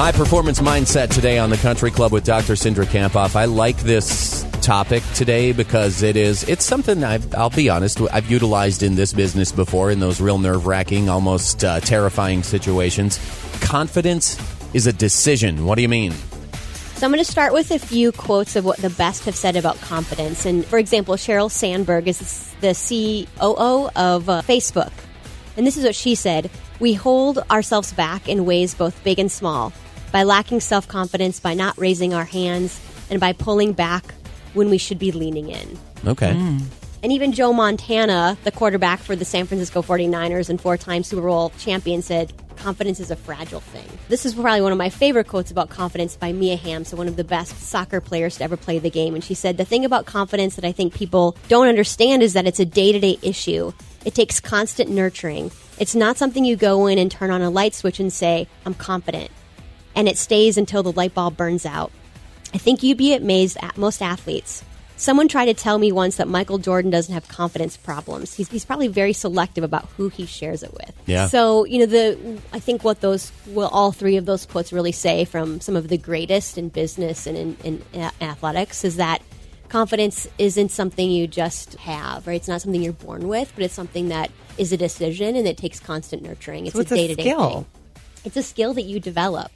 High performance mindset today on the Country Club with Dr. Cindra Kamphoff. I like this topic today because it is it's something I've, I'll be honest I've utilized in this business before in those real nerve wracking, almost uh, terrifying situations. Confidence is a decision. What do you mean? So I'm going to start with a few quotes of what the best have said about confidence. And for example, Sheryl Sandberg is the COO of uh, Facebook. And this is what she said We hold ourselves back in ways both big and small by lacking self confidence, by not raising our hands, and by pulling back when we should be leaning in. Okay. Mm. And even Joe Montana, the quarterback for the San Francisco 49ers and four time Super Bowl champion, said, Confidence is a fragile thing. This is probably one of my favorite quotes about confidence by Mia Hamm, so one of the best soccer players to ever play the game. And she said, The thing about confidence that I think people don't understand is that it's a day to day issue. It takes constant nurturing. It's not something you go in and turn on a light switch and say, I'm confident and it stays until the light bulb burns out. I think you'd be amazed at most athletes. Someone tried to tell me once that Michael Jordan doesn't have confidence problems. He's, he's probably very selective about who he shares it with. Yeah. So you know the I think what those well all three of those quotes really say from some of the greatest in business and in, in, in athletics is that confidence isn't something you just have, right? It's not something you're born with, but it's something that is a decision and it takes constant nurturing. It's, so it's a day to day thing. It's a skill that you develop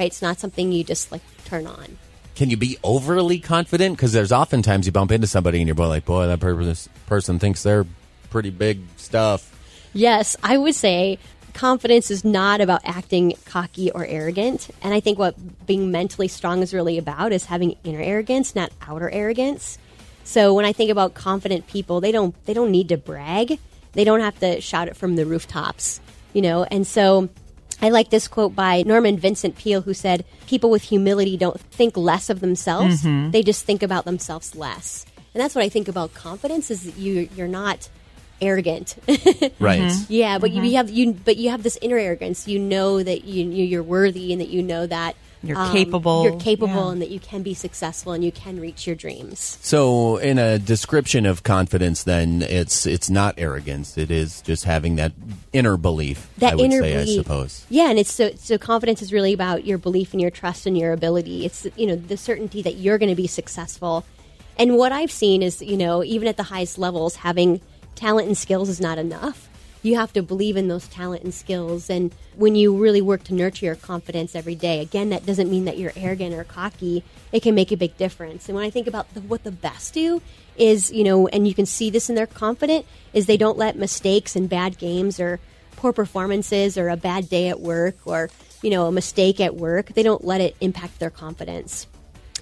right? It's not something you just like turn on. Can you be overly confident? Because there's oftentimes you bump into somebody and you're like, boy, that person thinks they're pretty big stuff. Yes, I would say confidence is not about acting cocky or arrogant. And I think what being mentally strong is really about is having inner arrogance, not outer arrogance. So when I think about confident people, they don't they don't need to brag. They don't have to shout it from the rooftops, you know. And so I like this quote by Norman Vincent Peale, who said, People with humility don't think less of themselves, mm-hmm. they just think about themselves less. And that's what I think about confidence is that you, you're not arrogant. right. Mm-hmm. Yeah, but mm-hmm. you have you but you have this inner arrogance. You know that you you're worthy and that you know that you're um, capable. You're capable, yeah. and that you can be successful and you can reach your dreams. So, in a description of confidence, then it's it's not arrogance. It is just having that inner belief. That I would inner say, belief. I suppose. Yeah, and it's so so confidence is really about your belief and your trust and your ability. It's you know the certainty that you're going to be successful. And what I've seen is you know even at the highest levels, having talent and skills is not enough you have to believe in those talent and skills. And when you really work to nurture your confidence every day, again, that doesn't mean that you're arrogant or cocky. It can make a big difference. And when I think about the, what the best do is, you know, and you can see this in their confident, is they don't let mistakes and bad games or poor performances or a bad day at work or, you know, a mistake at work, they don't let it impact their confidence.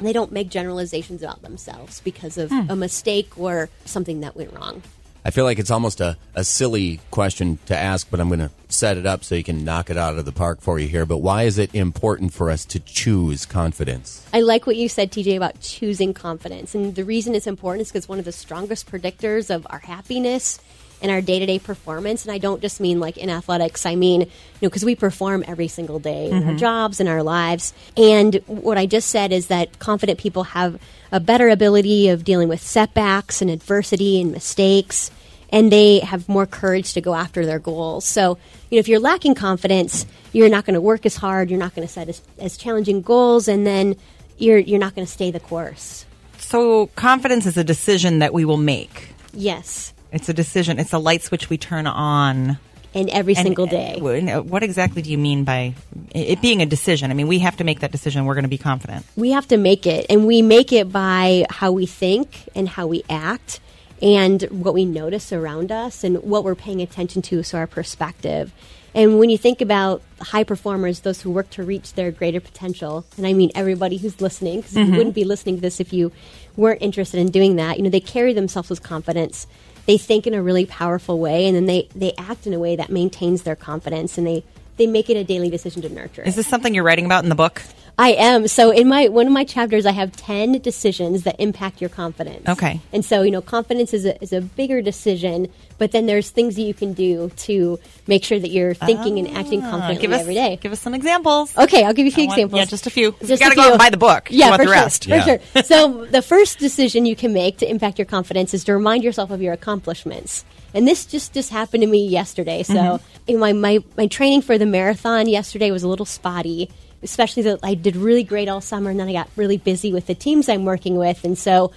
They don't make generalizations about themselves because of hmm. a mistake or something that went wrong. I feel like it's almost a, a silly question to ask, but I'm going to set it up so you can knock it out of the park for you here. But why is it important for us to choose confidence? I like what you said, TJ, about choosing confidence. And the reason it's important is because one of the strongest predictors of our happiness and our day to day performance. And I don't just mean like in athletics, I mean, you know, because we perform every single day in mm-hmm. our jobs and our lives. And what I just said is that confident people have a better ability of dealing with setbacks and adversity and mistakes and they have more courage to go after their goals. So, you know, if you're lacking confidence, you're not going to work as hard, you're not going to set as, as challenging goals, and then you're you're not going to stay the course. So, confidence is a decision that we will make. Yes, it's a decision. It's a light switch we turn on. And every and, single uh, day. What exactly do you mean by it being a decision? I mean, we have to make that decision. We're going to be confident. We have to make it, and we make it by how we think and how we act and what we notice around us and what we're paying attention to, so our perspective. And when you think about high performers, those who work to reach their greater potential, and I mean everybody who's listening, because mm-hmm. you wouldn't be listening to this if you weren't interested in doing that, you know, they carry themselves with confidence. They think in a really powerful way, and then they, they act in a way that maintains their confidence, and they they make it a daily decision to nurture Is it. this something you're writing about in the book? I am. So in my one of my chapters, I have ten decisions that impact your confidence. Okay. And so you know, confidence is a is a bigger decision, but then there's things that you can do to make sure that you're thinking and acting Uh, confidently give us every day. Give us some examples. Okay, I'll give you a few want- examples. yeah, just a few. 'Cause we Just gotta a go out few. and buy the book. Yeah, for the sure, rest. for Yeah. sure. So the first decision you can make to impact your confidence is to remind yourself of your accomplishments. And this just just happened to me yesterday. So Mm-hmm. in my, my my training for the marathon yesterday was a little spotty. Especially that I did really great all summer, and then I got really busy with the teams I'm working with, and so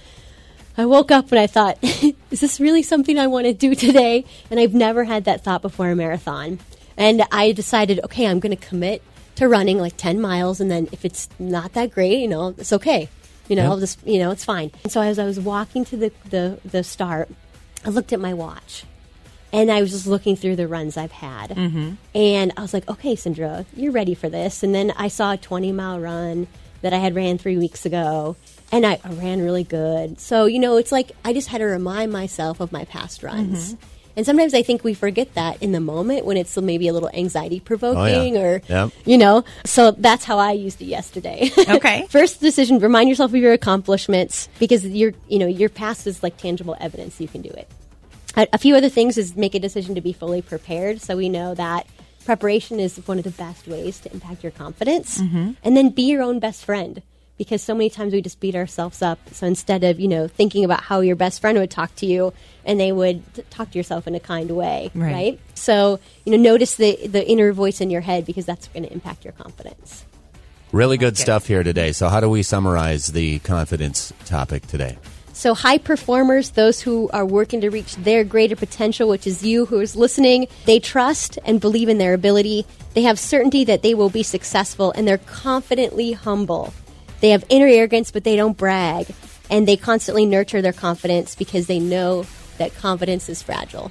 I woke up and I thought, is this really something I want to do today? And I've never had that thought before a marathon. And I decided, okay, I'm going to commit to running like 10 miles. And then if it's not that great, you know, it's okay. You know, Yep. I'll just, you know, it's fine. And so as I was walking to the, the, the start, I looked at my watch and I was just looking through the runs I've had. Mm-hmm. And I was like, okay, Cindra, you're ready for this. And then I saw a 20 mile run that I had ran three weeks ago. And I, I ran really good. So, you know, it's like I just had to remind myself of my past runs. And sometimes I think we forget that in the moment when it's maybe a little anxiety provoking or, Yep. you know. So that's how I used it yesterday. Okay. First decision: remind yourself of your accomplishments because your, you know, your past is like tangible evidence you can do it. A, a few other things is make a decision to be fully prepared. So we know that preparation is one of the best ways to impact your confidence. Mm-hmm. And then be your own best friend because so many times we just beat ourselves up. So instead of, you know, thinking about how your best friend would talk to you and they would t- talk to yourself in a kind way, Right. right? So, you know, notice the, the inner voice in your head because that's going to impact your confidence. Really good stuff here today. So, how do we summarize the confidence topic today? So, high performers, those who are working to reach their greater potential, which is you who is listening, they trust and believe in their ability. They have certainty that they will be successful, and they're confidently humble. They have inner arrogance, but they don't brag. And they constantly nurture their confidence because they know that confidence is fragile.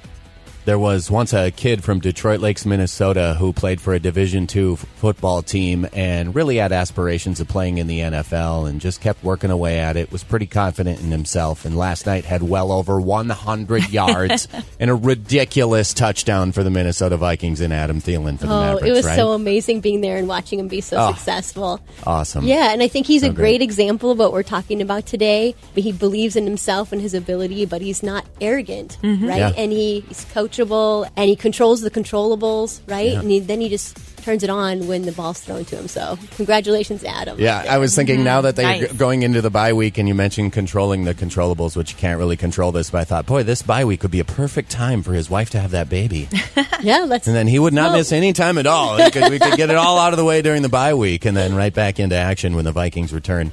There was once a kid from Detroit Lakes, Minnesota, who played for a Division II f- football team and really had aspirations of playing in the NFL and just kept working away at it. Was pretty confident in himself, and last night had well over 100 yards and a ridiculous touchdown for the Minnesota Vikings and Adam Thielen for the Oh, Mavericks. it was right? so amazing being there and watching him be so Oh. successful. awesome. Yeah, and I think he's So a great great. example of what we're talking about today. But he believes in himself and his ability, but he's not arrogant, right? Mm-hmm. Yeah. And he, he's coachable and he controls the controllables, right? Yeah. And he, then he just turns it on when the ball's thrown to him. So, congratulations, Adam. Yeah, I was thinking now that they're Nice. g- going into the bye week, and you mentioned controlling the controllables, which you can't really control this. But I thought, boy, this bye week would be a perfect time for his wife to have that baby, yeah. Let's. and then he would not Well- miss any time at all. He could, we could get it all out of the way during the bye week, and then right back into action when the Vikings return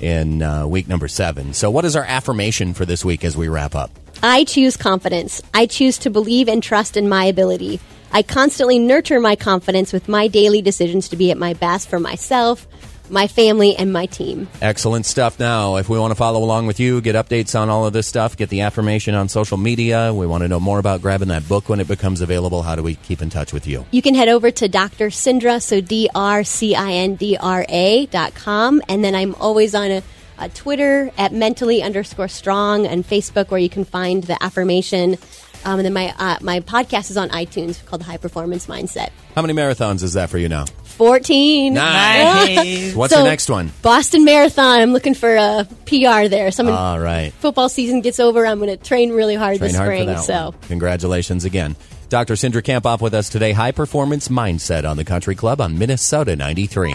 in uh, week number seven. So, what is our affirmation for this week as we wrap up? I choose confidence. I choose to believe and trust in my ability. I constantly nurture my confidence with my daily decisions to be at my best for myself, my family, and my team. Excellent stuff. Now, if we want to follow along with you, get updates on all of this stuff, get the affirmation on social media. We want to know more about grabbing that book when it becomes available. How do we keep in touch with you? You can head over to Dr. Cindra, so D R C I N D R A dot com. And then I'm always on a, a Twitter at mentally underscore strong and Facebook where you can find the affirmation. Um, and then my uh, my podcast is on iTunes called The High Performance Mindset. How many marathons is that for you now? 14. Nice. What's So, the next one? Boston Marathon. I'm looking for a PR there. So I'm gonna- All right. football season gets over, I'm going to train really hard Train this hard spring. for that so one. Congratulations again. Dr. Cindra Kamphoff with us today. High Performance Mindset on the Country Club on Minnesota 93.